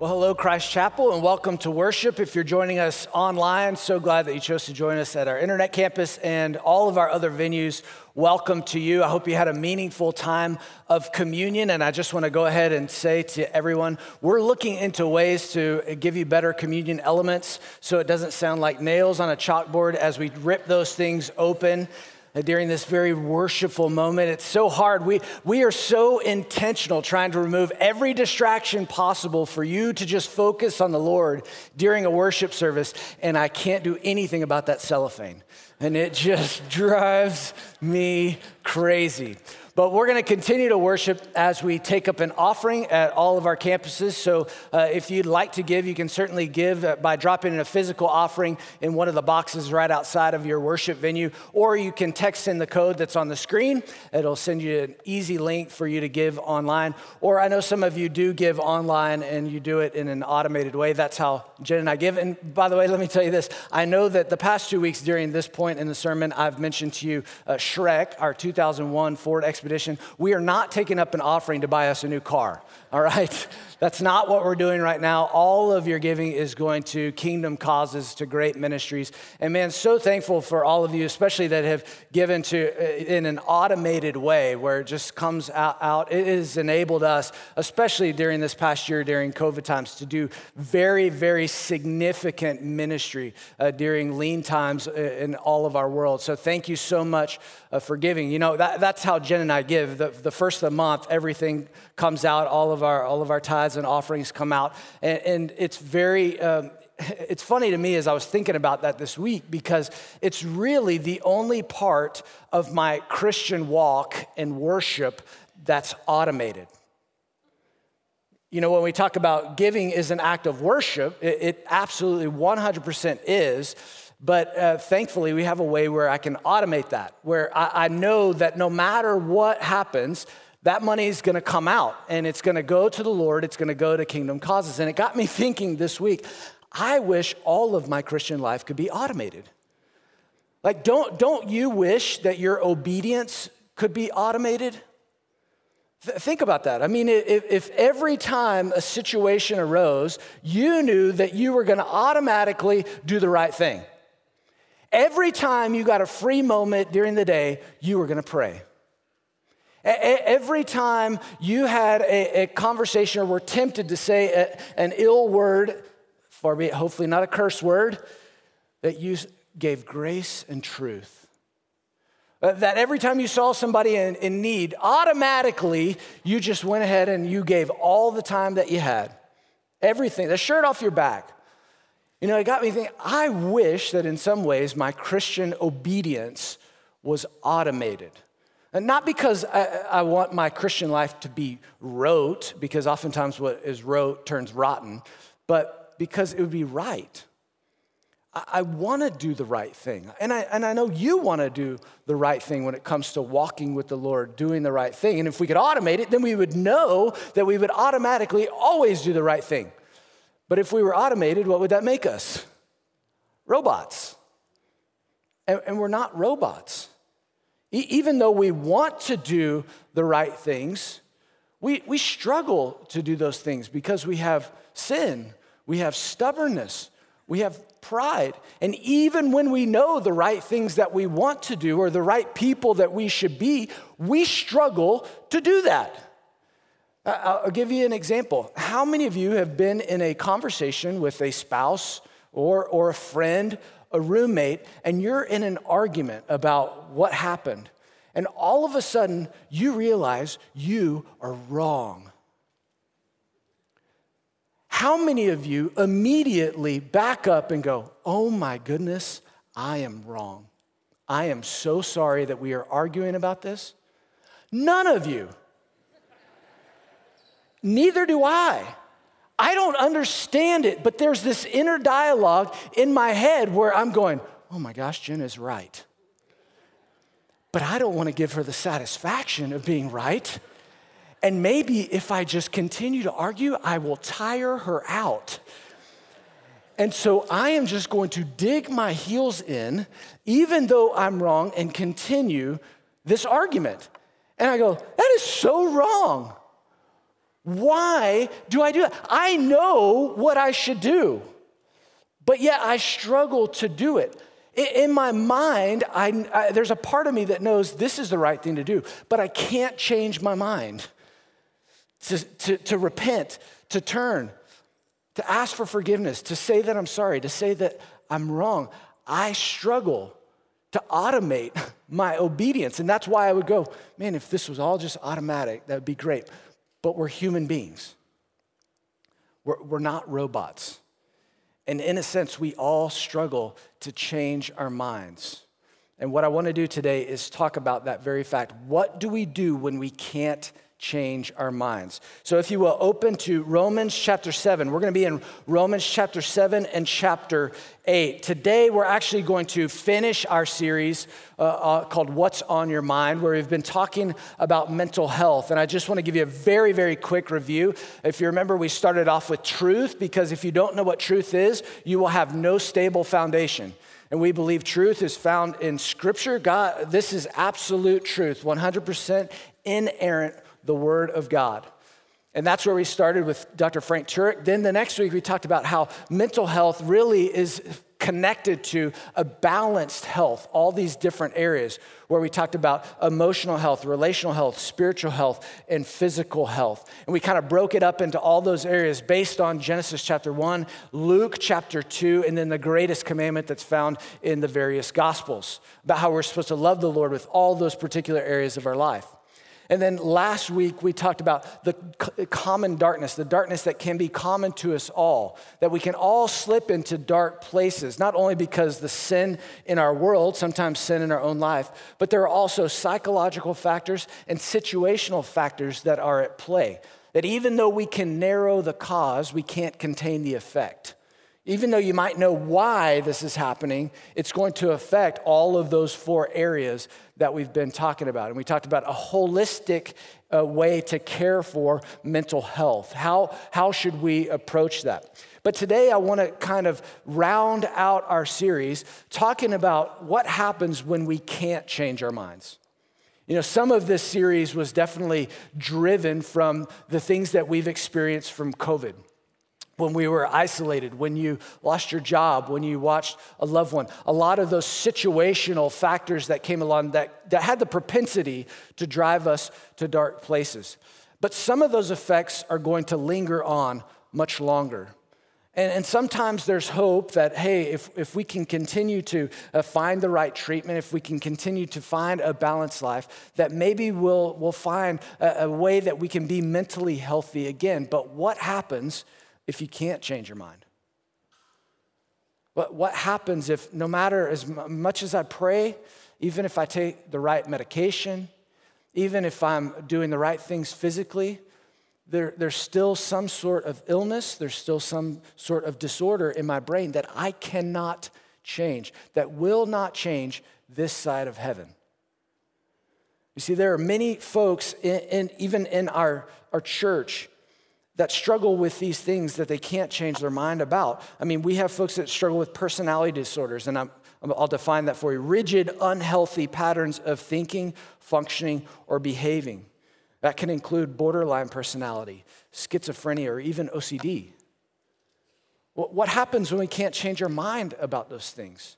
Well, hello, Christ Chapel, and welcome to worship. If you're joining us online, so glad that you chose to join us at our internet campus and all of our other venues. Welcome to you. I hope you had a meaningful time of communion. And I just want to go ahead and say to everyone, we're looking into ways to give you better communion elements so it doesn't sound like nails on a chalkboard as we rip those things open Uh, during this very worshipful moment. It's so hard. We, we are so intentional trying to remove every distraction possible for you to just focus on the Lord during a worship service. And I can't do anything about that cellophane. And it just drives me crazy. But we're going to continue to worship as we take up an offering at all of our campuses. So uh, if you'd like to give, you can certainly give uh, by dropping in a physical offering in one of the boxes right outside of your worship venue, or you can text in the code that's on the screen. It'll send you an easy link for you to give online. Or I know some of you do give online and you do it in an automated way. That's how Jen and I give. And by the way, let me tell you this I know that the past two weeks during this point in the sermon, I've mentioned to you uh, Shrek, our 2001 Ford Expedition expedition, we are not taking up an offering to buy us a new car, all right? That's not what we're doing right now. All of your giving is going to kingdom causes, to great ministries. And man, so thankful for all of you, especially that have given to uh, in an automated way where it just comes out. out. It has enabled us, especially during this past year, during COVID times, to do very, very significant ministry uh, during lean times uh, in all of our world. So thank you so much uh, for giving. You know, that, that's how Jen and I give. The, the first of the month, everything comes out, all of our, all of our tithes and offerings come out. And, and it's very, um, it's funny to me as I was thinking about that this week because it's really the only part of my Christian walk and worship that's automated. You know, when we talk about giving is an act of worship, it, it absolutely 100% is. But uh, thankfully, we have a way where I can automate that, where I, I know that no matter what happens, that money is going to come out and it's going to go to the Lord, it's going to go to kingdom causes. And it got me thinking this week I wish all of my Christian life could be automated. Like, don't, don't you wish that your obedience could be automated? Th- think about that. I mean, if, if every time a situation arose, you knew that you were going to automatically do the right thing. Every time you got a free moment during the day, you were going to pray. Every time you had a, a conversation or were tempted to say a, an ill word, far be it hopefully not a curse word, that you gave grace and truth. That every time you saw somebody in, in need, automatically you just went ahead and you gave all the time that you had. Everything, the shirt off your back. You know, it got me thinking, I wish that in some ways my Christian obedience was automated. And not because I, I, want my Christian life to be rote, because oftentimes what is rote turns rotten, but because it would be right. I, I want to do the right thing. And I, and I know you want to do the right thing when it comes to walking with the Lord, doing the right thing. And if we could automate it, then we would know that we would automatically always do the right thing. But if we were automated, what would that make us? Robots. and, and we're not robots even though we want to do the right things, we, we struggle to do those things because we have sin, we have stubbornness, we have pride. And even when we know the right things that we want to do or the right people that we should be, we struggle to do that. I'll give you an example. How many of you have been in a conversation with a spouse or, or a friend a roommate and you're in an argument about what happened, and all of a sudden you realize you are wrong. How many of you immediately back up and go, Oh my goodness, I am wrong. I am so sorry that we are arguing about this? None of you. Neither do I. I don't understand it, but there's this inner dialogue in my head where I'm going, oh my gosh, Jen is right. But I don't want to give her the satisfaction of being right. And maybe if I just continue to argue, I will tire her out. And so I am just going to dig my heels in, even though I'm wrong, and continue this argument. And I go, that is so wrong. Why do I do that? I know what I should do, but yet I struggle to do it. In my mind, I, I, there's a part of me that knows this is the right thing to do, but I can't change my mind to, to, to repent, to turn, to ask for forgiveness, to say that I'm sorry, to say that I'm wrong. I struggle to automate my obedience. And that's why I would go, man, if this was all just automatic, that would be great. But we're human beings, we're, we're not robots. And in a sense, we all struggle to change our minds. And what I want to do today is talk about that very fact. What do we do when we can't change our minds. So, if you will open to Romans chapter 7, we're going to be in Romans chapter 7 and chapter 8. Today, we're actually going to finish our series uh, uh, called What's on Your Mind, where we've been talking about mental health. And I just want to give you a very, very quick review. If you remember, we started off with truth, because if you don't know what truth is, you will have no stable foundation. And we believe truth is found in Scripture. God, this is absolute truth, 100% inerrant the Word of God. And that's where we started with Dr. Frank Turek. Then the next week, we talked about how mental health really is connected to a balanced health, all these different areas where we talked about emotional health, relational health, spiritual health, and physical health. And we kind of broke it up into all those areas based on Genesis chapter 1, Luke chapter 2, and then the greatest commandment that's found in the various gospels about how we're supposed to love the Lord with all those particular areas of our life. And then last week, we talked about the common darkness, the darkness that can be common to us all, that we can all slip into dark places, not only because the sin in our world, sometimes sin in our own life, but there are also psychological factors and situational factors that are at play. That even though we can narrow the cause, we can't contain the effect. Even though you might know why this is happening, it's going to affect all of those four areas that we've been talking about. And we talked about a holistic uh, way to care for mental health. How, how should we approach that? But today I want to kind of round out our series talking about what happens when we can't change our minds. You know, some of this series was definitely driven from the things that we've experienced from COVID when we were isolated, when you lost your job, when you watched a loved one. A lot of those situational factors that came along that, that had the propensity to drive us to dark places. But some of those effects are going to linger on much longer. And, and sometimes there's hope that, hey, if, if we can continue to uh, find the right treatment, if we can continue to find a balanced life, that maybe we'll, we'll find a, a way that we can be mentally healthy again. But what happens? If you can't change your mind? What, what happens if, no matter as much as I pray, even if I take the right medication, even if I'm doing the right things physically, there, there's still some sort of illness, there's still some sort of disorder in my brain that I cannot change, that will not change this side of heaven. You see, there are many folks, in, in, even in our, our church, that struggle with these things that they can't change their mind about. I mean, we have folks that struggle with personality disorders, and i will define that for you rigid, unhealthy patterns of thinking, functioning, or behaving. That can include borderline personality, schizophrenia, or even OCD. What happens when we can't change our mind about those things?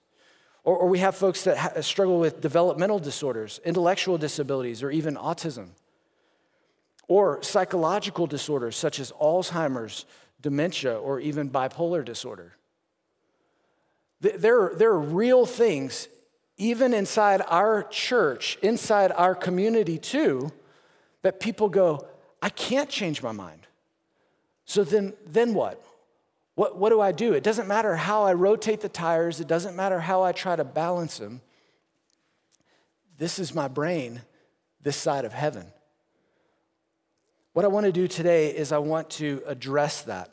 Or, or we have folks that ha- struggle with developmental disorders, intellectual disabilities, or even autism or psychological disorders such as Alzheimer's, dementia, or even bipolar disorder. There, there are real things, even inside our church, inside our community too, that people go, I can't change my mind. So then, then what? what? What do I do? It doesn't matter how I rotate the tires, it doesn't matter how I try to balance them. This is my brain, this side of heaven. What I want to do today is I want to address that.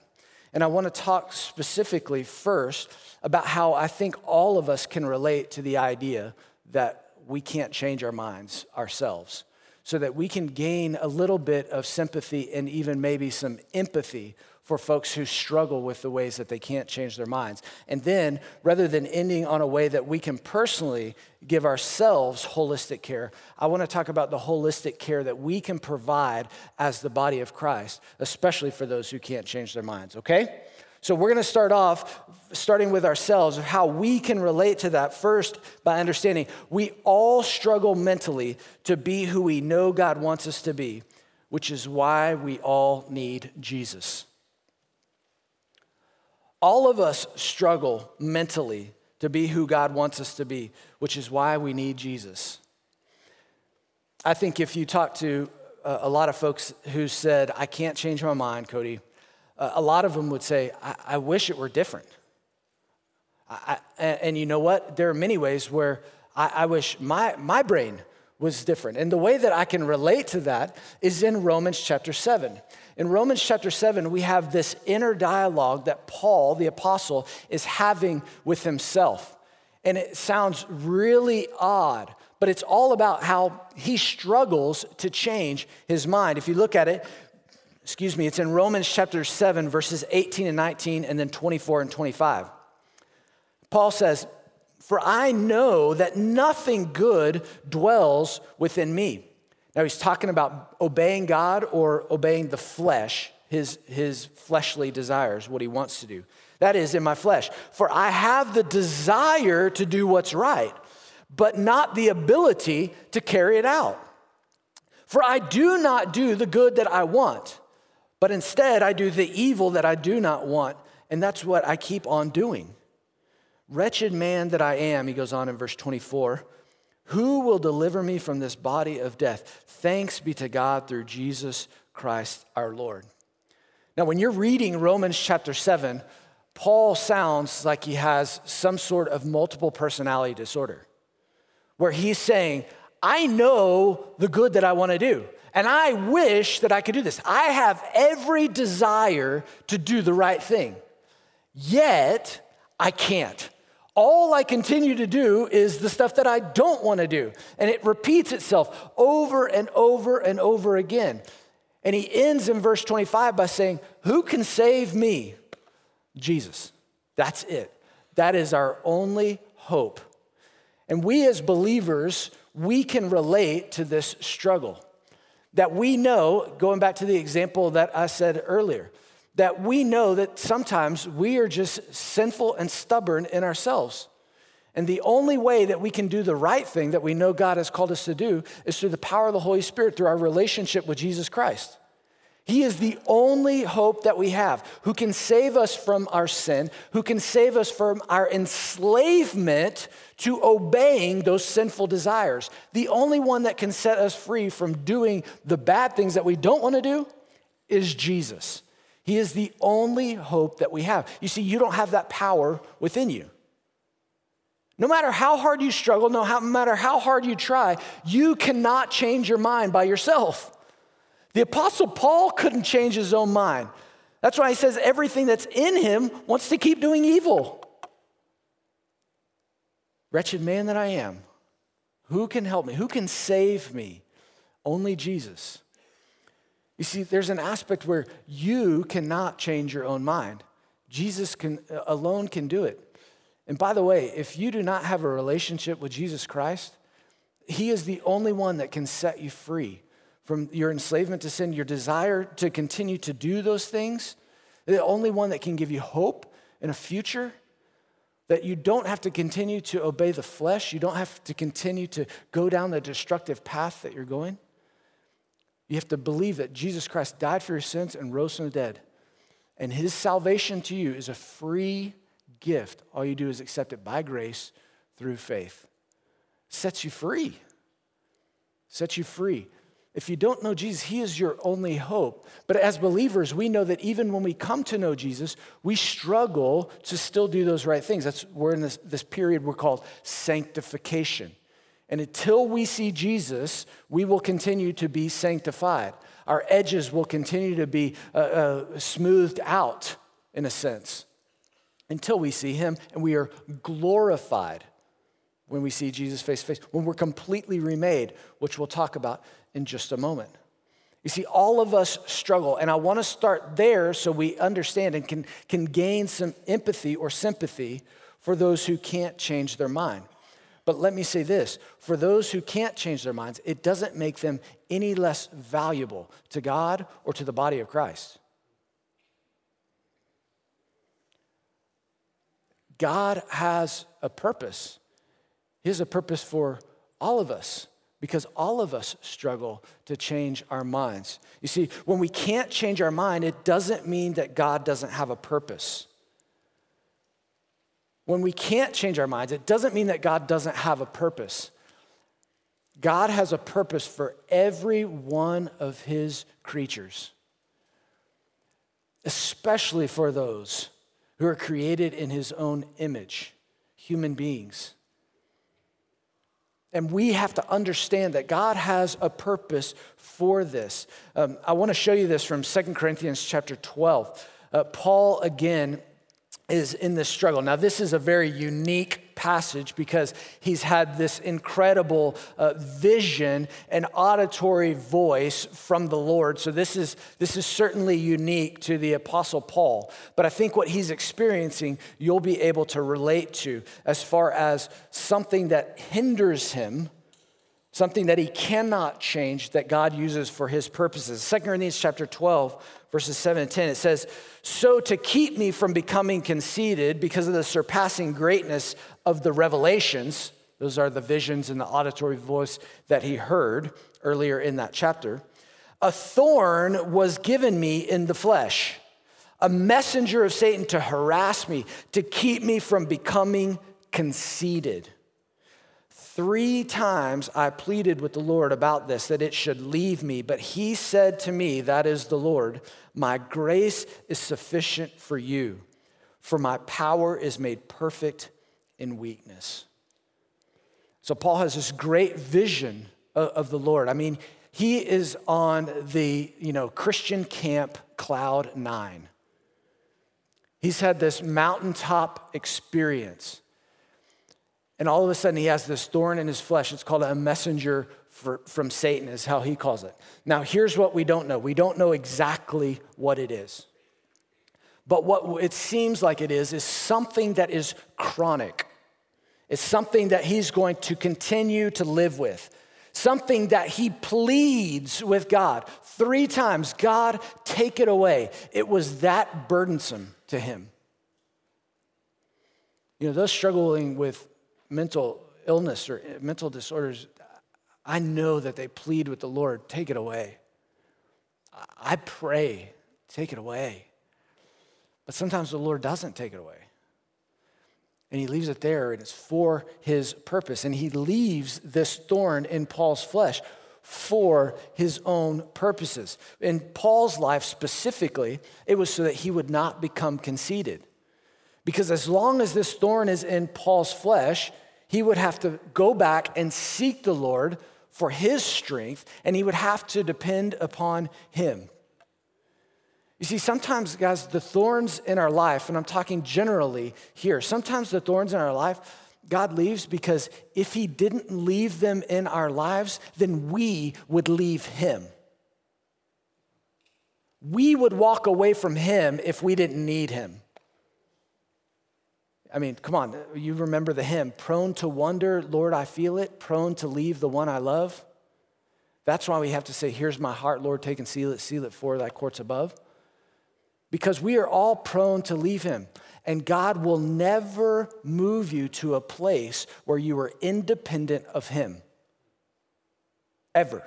And I want to talk specifically first about how I think all of us can relate to the idea that we can't change our minds ourselves. so that we can gain a little bit of sympathy and even maybe some empathy for folks who struggle with the ways that they can't change their minds. And then, rather than ending on a way that we can personally give ourselves holistic care, I want to talk about the holistic care that we can provide as the body of Christ, especially for those who can't change their minds, okay? So we're going to start off starting with ourselves of how we can relate to that first by understanding we all struggle mentally to be who we know God wants us to be, which is why we all need Jesus. All of us struggle mentally to be who God wants us to be, which is why we need Jesus. I think if you talk to uh, a lot of folks who said, I can't change my mind, Cody, uh, a lot of them would say, I, I wish it were different. I, and, you know what? There are many ways where I, I wish my, my brain was different. And the way that I can relate to that is in Romans chapter 7. In Romans chapter 7, we have this inner dialogue that Paul, the apostle, is having with himself. And it sounds really odd, but it's all about how he struggles to change his mind. If you look at it, excuse me, it's in Romans chapter 7, verses 18 and 19, and then 24 and 25. Paul says, For I know that nothing good dwells within me now, he's talking about obeying God or obeying the flesh, his, his fleshly desires, what he wants to do. That is, in my flesh. For I have the desire to do what's right, but not the ability to carry it out. For I do not do the good that I want, but instead I do the evil that I do not want, and that's what I keep on doing. Wretched man that I am, he goes on in verse 24. Who will deliver me from this body of death? Thanks be to God through Jesus Christ our Lord. Now, when you're reading Romans chapter 7, Paul sounds like he has some sort of multiple personality disorder, where he's saying, I know the good that I want to do, and I wish that I could do this. I have every desire to do the right thing, yet I can't all I continue to do is the stuff that I don't want to do. And it repeats itself over and over and over again. And he ends in verse 25 by saying, Who can save me? Jesus. That's it. That is our only hope. And we as believers, we can relate to this struggle. That we know, going back to the example that I said earlier, that we know that sometimes we are just sinful and stubborn in ourselves. And the only way that we can do the right thing that we know God has called us to do is through the power of the Holy Spirit, through our relationship with Jesus Christ. He is the only hope that we have who can save us from our sin, who can save us from our enslavement to obeying those sinful desires. The only one that can set us free from doing the bad things that we don't want to do is Jesus. He is the only hope that we have. You see, you don't have that power within you. No matter how hard you struggle, no matter how hard you try, you cannot change your mind by yourself. The Apostle Paul couldn't change his own mind. That's why he says everything that's in him wants to keep doing evil. Wretched man that I am, who can help me? Who can save me? Only Jesus. You see, there's an aspect where you cannot change your own mind. Jesus can, uh, alone can do it. And by the way, if you do not have a relationship with Jesus Christ, He is the only one that can set you free from your enslavement to sin, your desire to continue to do those things, the only one that can give you hope and a future. That you don't have to continue to obey the flesh, you don't have to continue to go down the destructive path that you're going. You have to believe that Jesus Christ died for your sins and rose from the dead. And his salvation to you is a free gift. All you do is accept it by grace through faith. Sets you free. Sets you free. If you don't know Jesus, He is your only hope. But as believers, we know that even when we come to know Jesus, we struggle to still do those right things. That's we're in this, this period we're called sanctification. And until we see Jesus, we will continue to be sanctified. Our edges will continue to be uh, uh, smoothed out, in a sense, until we see him and we are glorified when we see Jesus face to face, when we're completely remade, which we'll talk about in just a moment. You see, all of us struggle, and I want to start there so we understand and can, can gain some empathy or sympathy for those who can't change their mind. But let me say this for those who can't change their minds, it doesn't make them any less valuable to God or to the body of Christ. God has a purpose. He has a purpose for all of us because all of us struggle to change our minds. You see, when we can't change our mind, it doesn't mean that God doesn't have a purpose. When we can't change our minds, it doesn't mean that God doesn't have a purpose. God has a purpose for every one of his creatures, especially for those who are created in his own image, human beings. And we have to understand that God has a purpose for this. Um, I want to show you this from Second Corinthians chapter 12. Uh, Paul, again, is in this struggle. Now, this is a very unique passage because he's had this incredible uh, vision and auditory voice from the Lord. So, this is, this is certainly unique to the Apostle Paul. But I think what he's experiencing, you'll be able to relate to as far as something that hinders him something that he cannot change that God uses for his purposes. 2 Corinthians chapter 12, verses 7 and 10, it says, So to keep me from becoming conceited because of the surpassing greatness of the revelations, those are the visions and the auditory voice that he heard earlier in that chapter, a thorn was given me in the flesh, a messenger of Satan to harass me, to keep me from becoming conceited. Three times I pleaded with the Lord about this, that it should leave me. But he said to me, That is the Lord, my grace is sufficient for you, for my power is made perfect in weakness. So Paul has this great vision of the Lord. I mean, he is on the, you know, Christian camp cloud 9. He's had this mountaintop experience. And all of a sudden, he has this thorn in his flesh. It's called a messenger for, from Satan, is how he calls it. Now, here's what we don't know we don't know exactly what it is. But what it seems like it is, is something that is chronic. It's something that he's going to continue to live with, something that he pleads with God three times God, take it away. It was that burdensome to him. You know, those struggling with mental illness or eh, mental disorders, I know that they plead with the Lord, take it away. I pray, take it away. But sometimes the Lord doesn't take it away. And he leaves it there, and it's for his purpose. And he leaves this thorn in Paul's flesh for his own purposes. In Paul's life specifically, it was so that he would not become conceited. Because as long as this thorn is in Paul's flesh, he would have to go back and seek the Lord for his strength, and he would have to depend upon him. You see, sometimes, guys, the thorns in our life, and I'm talking generally here, sometimes the thorns in our life, God leaves because if he didn't leave them in our lives, then we would leave him. We would walk away from him if we didn't need him. I mean, come on, you remember the hymn, prone to wonder, Lord, I feel it, prone to leave the one I love. That's why we have to say, Here's my heart, Lord, take and seal it, seal it for thy courts above. Because we are all prone to leave him. And God will never move you to a place where you are independent of him. Ever.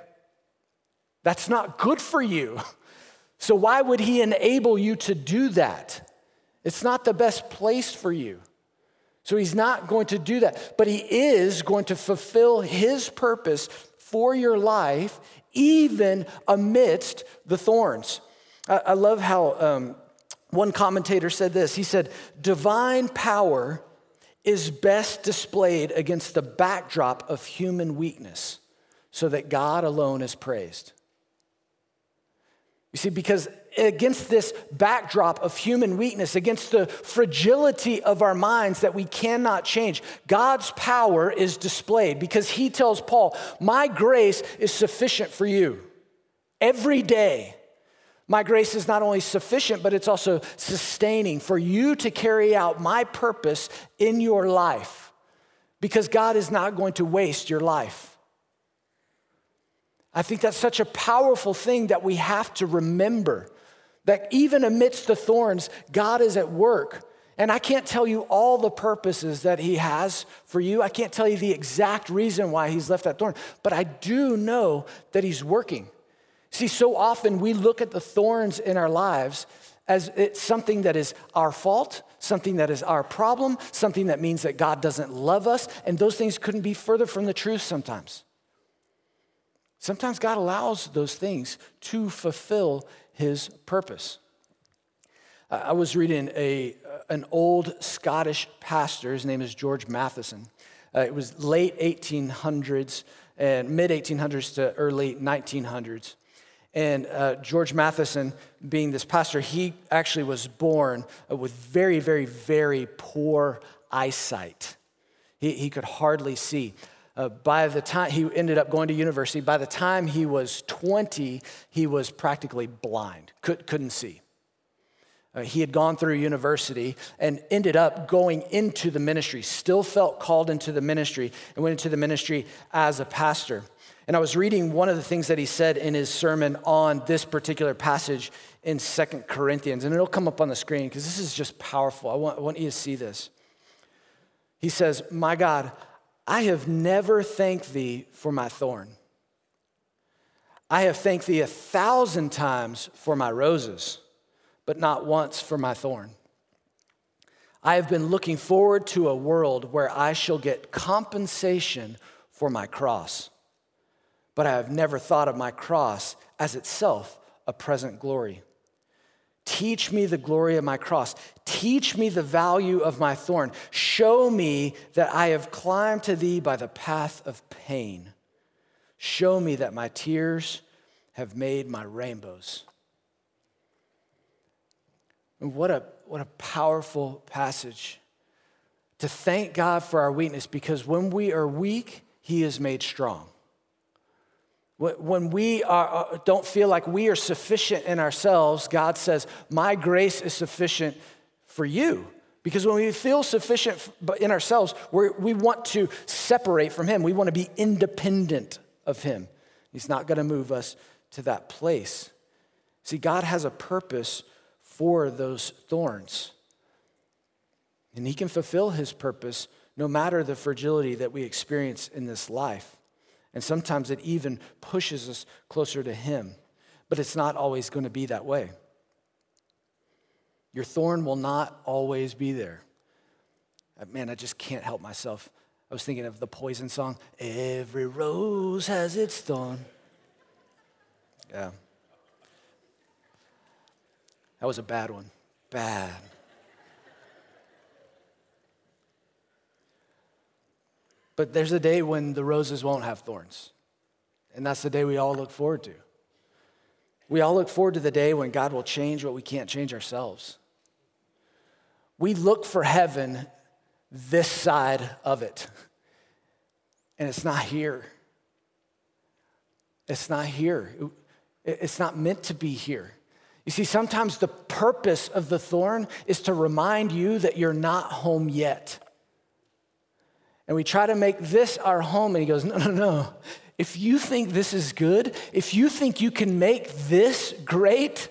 That's not good for you. So, why would he enable you to do that? It's not the best place for you. So he's not going to do that, but he is going to fulfill his purpose for your life, even amidst the thorns. I, I love how um, one commentator said this. He said, Divine power is best displayed against the backdrop of human weakness, so that God alone is praised. You see, because against this backdrop of human weakness, against the fragility of our minds that we cannot change, God's power is displayed because he tells Paul, My grace is sufficient for you every day. My grace is not only sufficient, but it's also sustaining for you to carry out my purpose in your life because God is not going to waste your life. I think that's such a powerful thing that we have to remember that even amidst the thorns, God is at work. And I can't tell you all the purposes that He has for you. I can't tell you the exact reason why He's left that thorn, but I do know that He's working. See, so often we look at the thorns in our lives as it's something that is our fault, something that is our problem, something that means that God doesn't love us, and those things couldn't be further from the truth sometimes. Sometimes God allows those things to fulfill his purpose. I was reading a, an old Scottish pastor, his name is George Matheson. Uh, it was late 1800s and mid 1800s to early 1900s. And uh, George Matheson, being this pastor, he actually was born with very, very, very poor eyesight. He, he could hardly see. Uh, by the time he ended up going to university, by the time he was 20, he was practically blind, could, couldn't see. Uh, he had gone through university and ended up going into the ministry, still felt called into the ministry, and went into the ministry as a pastor. And I was reading one of the things that he said in his sermon on this particular passage in Second Corinthians, and it'll come up on the screen because this is just powerful. I want, I want you to see this. He says, My God, I have never thanked thee for my thorn. I have thanked thee a thousand times for my roses, but not once for my thorn. I have been looking forward to a world where I shall get compensation for my cross, but I have never thought of my cross as itself a present glory. Teach me the glory of my cross. Teach me the value of my thorn. Show me that I have climbed to thee by the path of pain. Show me that my tears have made my rainbows. And what a, what a powerful passage to thank God for our weakness because when we are weak, He is made strong. When we are, uh, don't feel like we are sufficient in ourselves, God says, My grace is sufficient for you. Because when we feel sufficient in ourselves, we want to separate from Him. We want to be independent of Him. He's not going to move us to that place. See, God has a purpose for those thorns. And He can fulfill His purpose no matter the fragility that we experience in this life. And sometimes it even pushes us closer to Him. But it's not always going to be that way. Your thorn will not always be there. Uh, man, I just can't help myself. I was thinking of the Poison song, Every Rose Has Its Thorn. Yeah. That was a bad one. Bad. But there's a day when the roses won't have thorns. And that's the day we all look forward to. We all look forward to the day when God will change what we can't change ourselves. We look for heaven this side of it, and it's not here. It's not here. It's not meant to be here. You see, sometimes the purpose of the thorn is to remind you that you're not home yet and we try to make this our home. And he goes, No, no, no. If you think this is good, if you think you can make this great,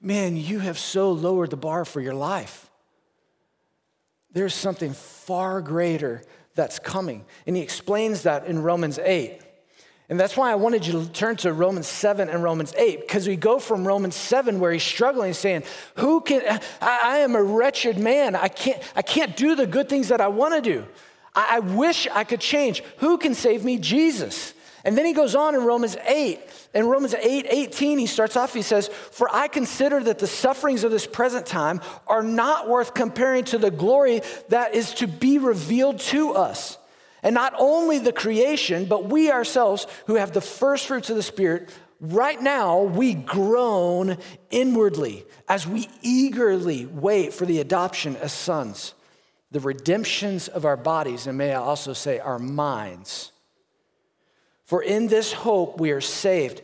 man, you have so lowered the bar for your life. There's something far greater that's coming. And he explains that in Romans 8. And that's why I wanted you to turn to Romans 7 and Romans 8, because we go from Romans 7 where he's struggling, saying, Who can I, I am a wretched man. I can't, I can't do the good things that I want to do. I, I wish I could change. Who can save me? Jesus. And then he goes on in Romans 8. In Romans 8 18, he starts off, he says, For I consider that the sufferings of this present time are not worth comparing to the glory that is to be revealed to us. And not only the creation, but we ourselves who have the first fruits of the Spirit right now we groan inwardly as we eagerly wait for the adoption as sons, the redemptions of our bodies, and may I also say our minds. For in this hope we are saved.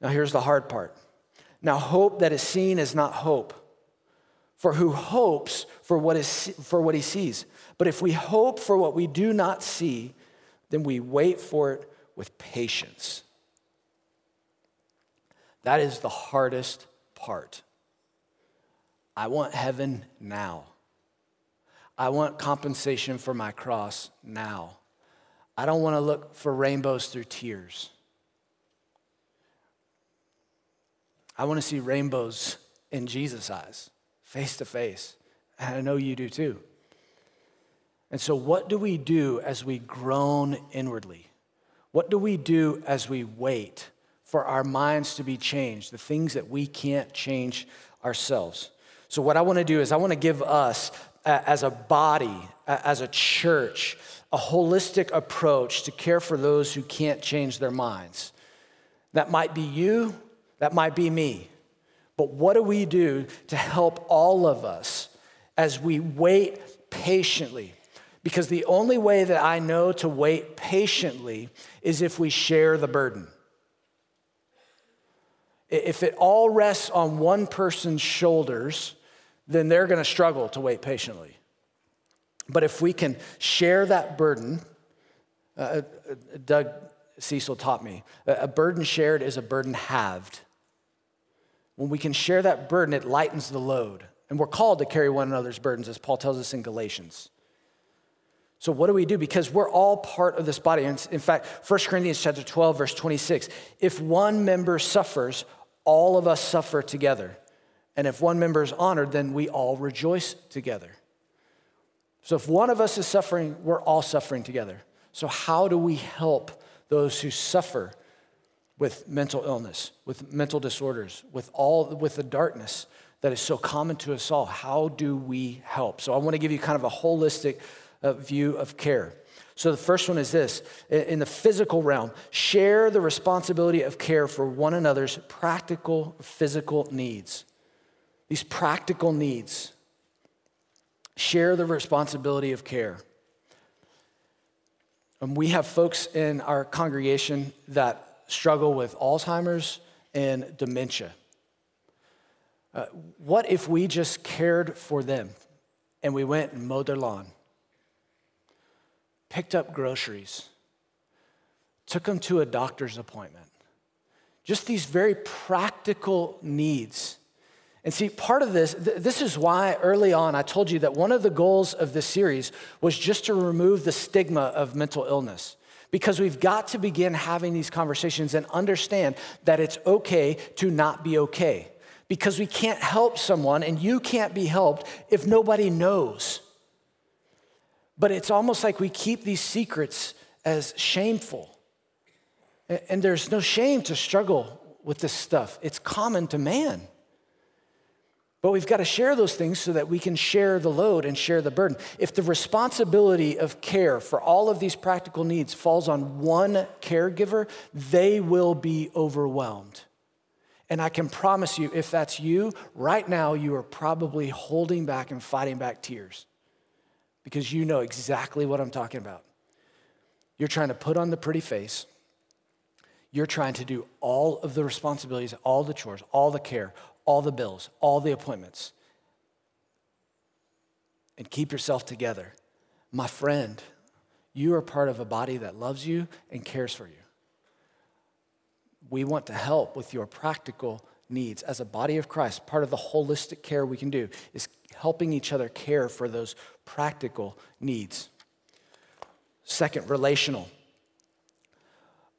Now, here's the hard part. Now, hope that is seen is not hope. For who hopes for what, is, for what he sees? But if we hope for what we do not see, then we wait for it with patience. That is the hardest part. I want heaven now. I want compensation for my cross now. I don't want to look for rainbows through tears. I want to see rainbows in Jesus' eyes, face to face. And I know you do too. And so, what do we do as we groan inwardly? What do we do as we wait for our minds to be changed, the things that we can't change ourselves? So, what I want to do is, I want to give us, as a body, as a church, a holistic approach to care for those who can't change their minds. That might be you, that might be me. But what do we do to help all of us as we wait patiently? Because the only way that I know to wait patiently is if we share the burden. If it all rests on one person's shoulders, then they're going to struggle to wait patiently. But if we can share that burden, uh, uh, Doug Cecil taught me a burden shared is a burden halved. When we can share that burden, it lightens the load. And we're called to carry one another's burdens, as Paul tells us in Galatians. So what do we do? Because we're all part of this body. In fact, 1 Corinthians chapter 12, verse 26, if one member suffers, all of us suffer together. And if one member is honored, then we all rejoice together. So if one of us is suffering, we're all suffering together. So how do we help those who suffer with mental illness, with mental disorders, with all with the darkness that is so common to us all? How do we help? So I want to give you kind of a holistic uh, view of care. So the first one is this in the physical realm, share the responsibility of care for one another's practical physical needs. These practical needs share the responsibility of care. And we have folks in our congregation that struggle with Alzheimer's and dementia. Uh, what if we just cared for them and we went and mowed their lawn, picked up groceries, took them to a doctor's appointment? Just these very practical needs and see, part of this, th- this is why early on I told you that one of the goals of this series was just to remove the stigma of mental illness. Because we've got to begin having these conversations and understand that it's okay to not be okay. Because we can't help someone and you can't be helped if nobody knows. But it's almost like we keep these secrets as shameful. And there's no shame to struggle with this stuff, it's common to man. But we've got to share those things so that we can share the load and share the burden. If the responsibility of care for all of these practical needs falls on one caregiver, they will be overwhelmed. And I can promise you, if that's you, right now you are probably holding back and fighting back tears because you know exactly what I'm talking about. You're trying to put on the pretty face. You're trying to do all of the responsibilities, all the chores, all the care, all the bills, all the appointments, and keep yourself together. My friend, you are part of a body that loves you and cares for you. We want to help with your practical needs. As a body of Christ, part of the holistic care we can do is helping each other care for those practical needs. Second, relational.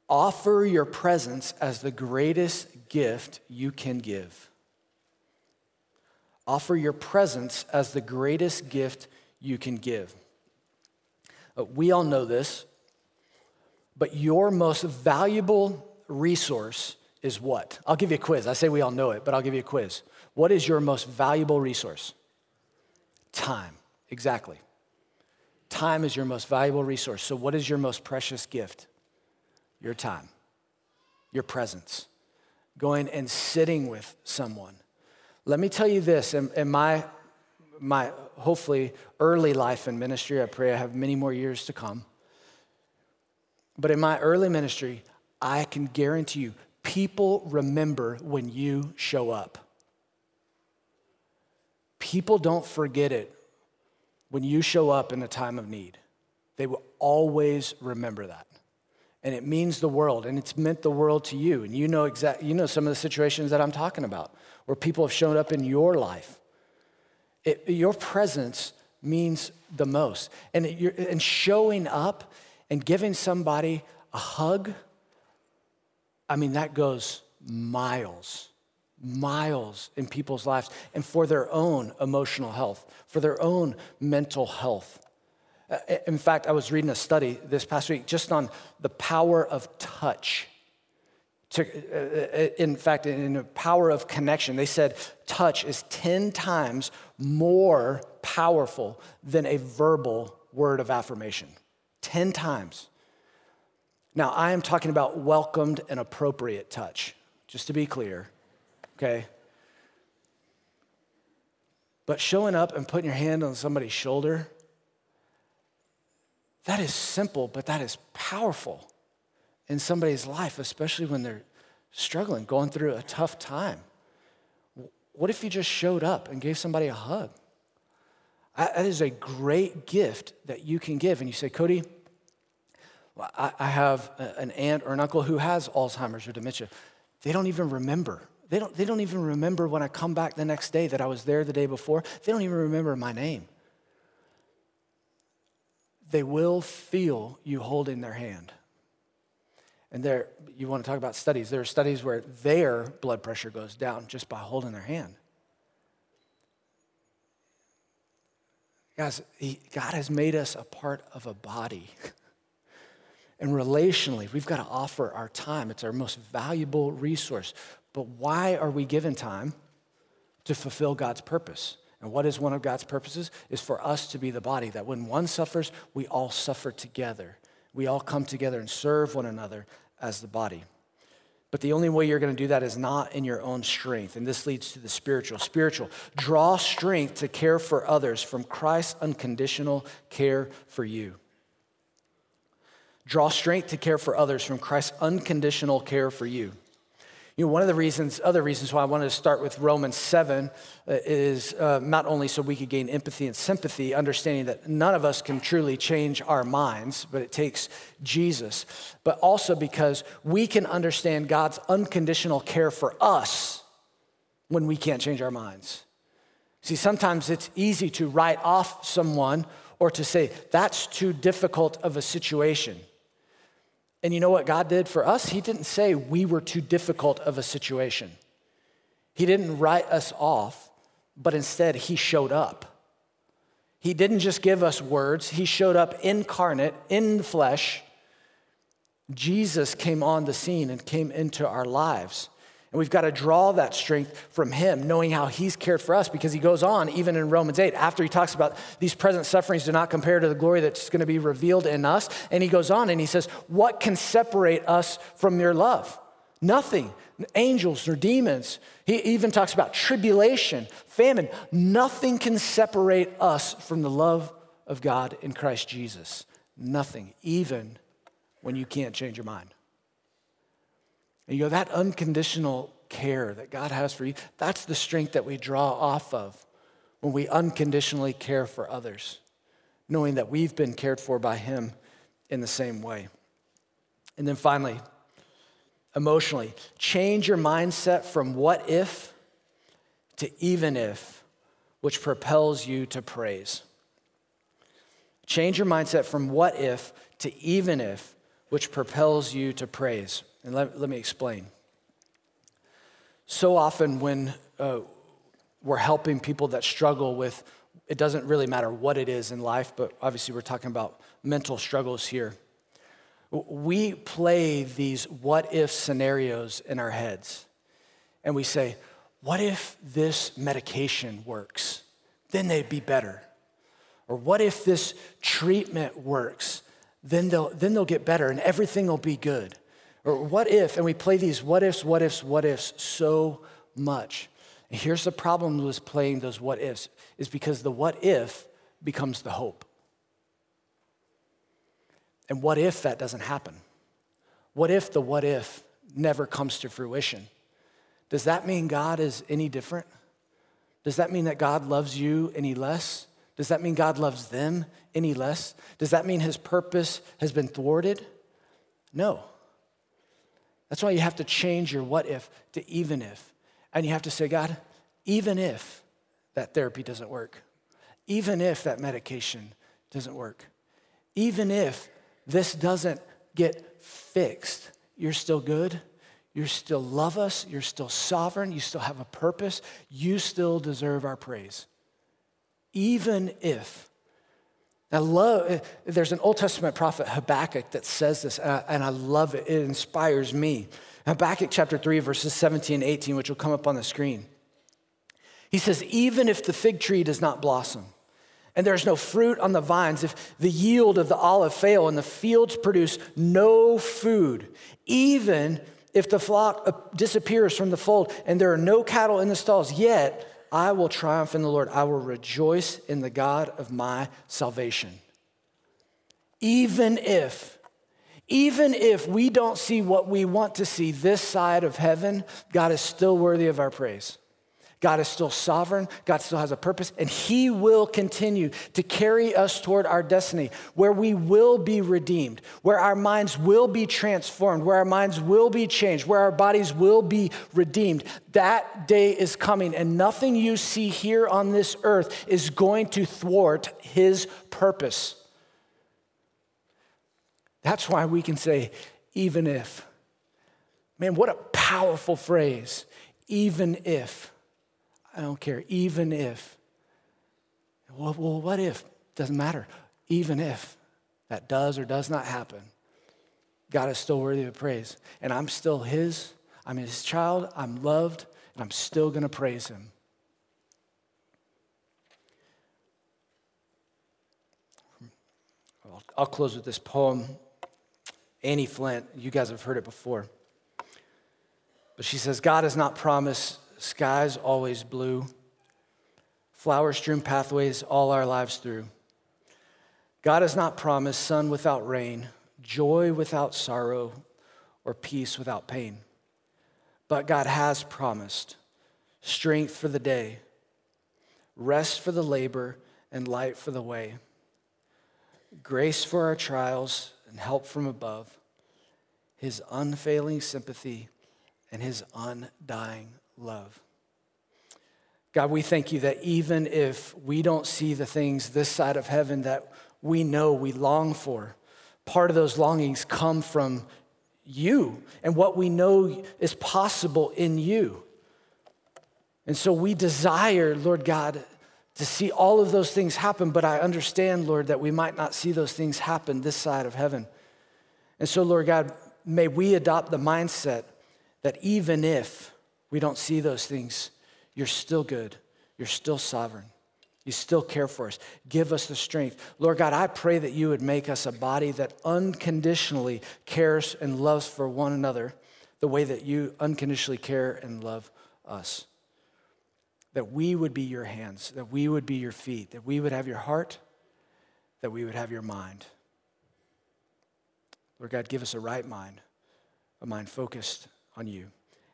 Offer your presence as the greatest gift you can give. Offer your presence as the greatest gift you can give. Uh, we all know this, but your most valuable resource is what? I'll give you a quiz. I say we all know it, but I'll give you a quiz. What is your most valuable resource? Time, exactly. Time is your most valuable resource. So, what is your most precious gift? Your time. your presence, going and sitting with someone. Let me tell you this in, in my, my hopefully early life in ministry, I pray I have many more years to come. But in my early ministry, I can guarantee you, people remember when you show up. People don't forget it when you show up in a time of need. They will always remember that. And it means the world, and it's meant the world to you. And you know exact, you know some of the situations that I'm talking about where people have shown up in your life. It, your presence means the most. And, and showing up and giving somebody a hug, I mean, that goes miles miles in people's lives and for their own emotional health, for their own mental health. Uh, in fact, I was reading a study this past week just on the power of touch. To, uh, uh, in fact, in the power of connection, they said touch is 10 times more powerful than a verbal word of affirmation. 10 times. Now, I am talking about welcomed and appropriate touch, just to be clear okay? But showing up and putting your hand on somebody's shoulder, that is simple, but that is powerful in somebody's life, especially when they're struggling, going through a tough time. What if you just showed up and gave somebody a hug? That is a great gift that you can give. And you say, Cody, I have an aunt or an uncle who has Alzheimer's or dementia. They don't even remember they don't, they don't even remember when I come back the next day that I was there the day before. They don't even remember my name. They will feel you holding their hand. And there, you want to talk about studies. There are studies where their blood pressure goes down just by holding their hand. Guys, he, God has made us a part of a body. and relationally, we've got to offer our time. It's our most valuable resource. But why are we given time? To fulfill God's purpose. And what is one of God's purposes? Is for us to be the body, that when one suffers, we all suffer together. We all come together and serve one another as the body. But the only way you're going to do that is not in your own strength. And this leads to the spiritual. Spiritual. Draw strength to care for others from Christ's unconditional care for you. Draw strength to care for others from Christ's unconditional care for you. You know, one of the reasons, other reasons why I wanted to start with Romans 7 uh, is uh, not only so we could gain empathy and sympathy, understanding that none of us can truly change our minds, but it takes Jesus, but also because we can understand God's unconditional care for us when we can't change our minds. See, sometimes it's easy to write off someone or to say, that's too difficult of a situation. And you know what God did for us? He didn't say we were too difficult of a situation. He didn't write us off, but instead, He showed up. He didn't just give us words, He showed up incarnate, in flesh. Jesus came on the scene and came into our lives. And we've got to draw that strength from him, knowing how he's cared for us, because he goes on, even in Romans 8, after he talks about these present sufferings do not compare to the glory that's going to be revealed in us. And he goes on and he says, What can separate us from your love? Nothing. Angels or demons. He even talks about tribulation, famine. Nothing can separate us from the love of God in Christ Jesus. Nothing, even when you can't change your mind. And you go, that unconditional care that God has for you, that's the strength that we draw off of when we unconditionally care for others, knowing that we've been cared for by Him in the same way. And then finally, emotionally, change your mindset from what if to even if, which propels you to praise. Change your mindset from what if to even if, which propels you to praise. And let, let me explain. So often, when uh, we're helping people that struggle with, it doesn't really matter what it is in life, but obviously, we're talking about mental struggles here. We play these what if scenarios in our heads. And we say, what if this medication works? Then they'd be better. Or what if this treatment works? Then they'll, then they'll get better and everything will be good Or what if, and we play these what ifs, what ifs, what ifs so much. And here's the problem with playing those what ifs, is because the what if becomes the hope. And what if that doesn't happen? What if the what if never comes to fruition? Does that mean God is any different? Does that mean that God loves you any less? Does that mean God loves them any less? Does that mean his purpose has been thwarted? No. That's why you have to change your what if to even if. And you have to say, God, even if that therapy doesn't work, even if that medication doesn't work, even if this doesn't get fixed, you're still good. You still love us. You're still sovereign. You still have a purpose. You still deserve our praise. Even if. I love, there's an Old Testament prophet, Habakkuk, that says this, and I love it. It inspires me. Habakkuk chapter 3, verses 17 and 18, which will come up on the screen. He says, Even if the fig tree does not blossom, and there's no fruit on the vines, if the yield of the olive fail and the fields produce no food, even if the flock uh, disappears from the fold and there are no cattle in the stalls, yet I will triumph in the Lord. I will rejoice in the God of my salvation. Even if, even if we don't see what we want to see this side of heaven, God is still worthy of our praise. God is still sovereign. God still has a purpose, and He will continue to carry us toward our destiny where we will be redeemed, where our minds will be transformed, where our minds will be changed, where our bodies will be redeemed. That day is coming, and nothing you see here on this earth is going to thwart His purpose. That's why we can say, even if. Man, what a powerful phrase. Even if. I don't care, even if. Well, well, what if? Doesn't matter. Even if that does or does not happen, God is still worthy of praise. And I'm still His, I'm His child, I'm loved, and I'm still going to praise Him. I'll close with this poem. Annie Flint, you guys have heard it before. But she says, God has not promised skies always blue, flower strewn pathways all our lives through. God has not promised sun without rain, joy without sorrow, or peace without pain. But God has promised strength for the day, rest for the labor, and light for the way, grace for our trials, and help from above, His unfailing sympathy, and His undying love. God, we thank you that even if we don't see the things this side of heaven that we know we long for, part of those longings come from you and what we know is possible in you. And so we desire, Lord God, to see all of those things happen, but I understand, Lord, that we might not see those things happen this side of heaven. And so, Lord God, may we adopt the mindset that even if we don't see those things, you're still good. You're still sovereign. You still care for us. Give us the strength. Lord God, I pray that you would make us a body that unconditionally cares and loves for one another the way that you unconditionally care and love us. That we would be your hands, that we would be your feet, that we would have your heart, that we would have your mind. Lord God, give us a right mind, a mind focused on you.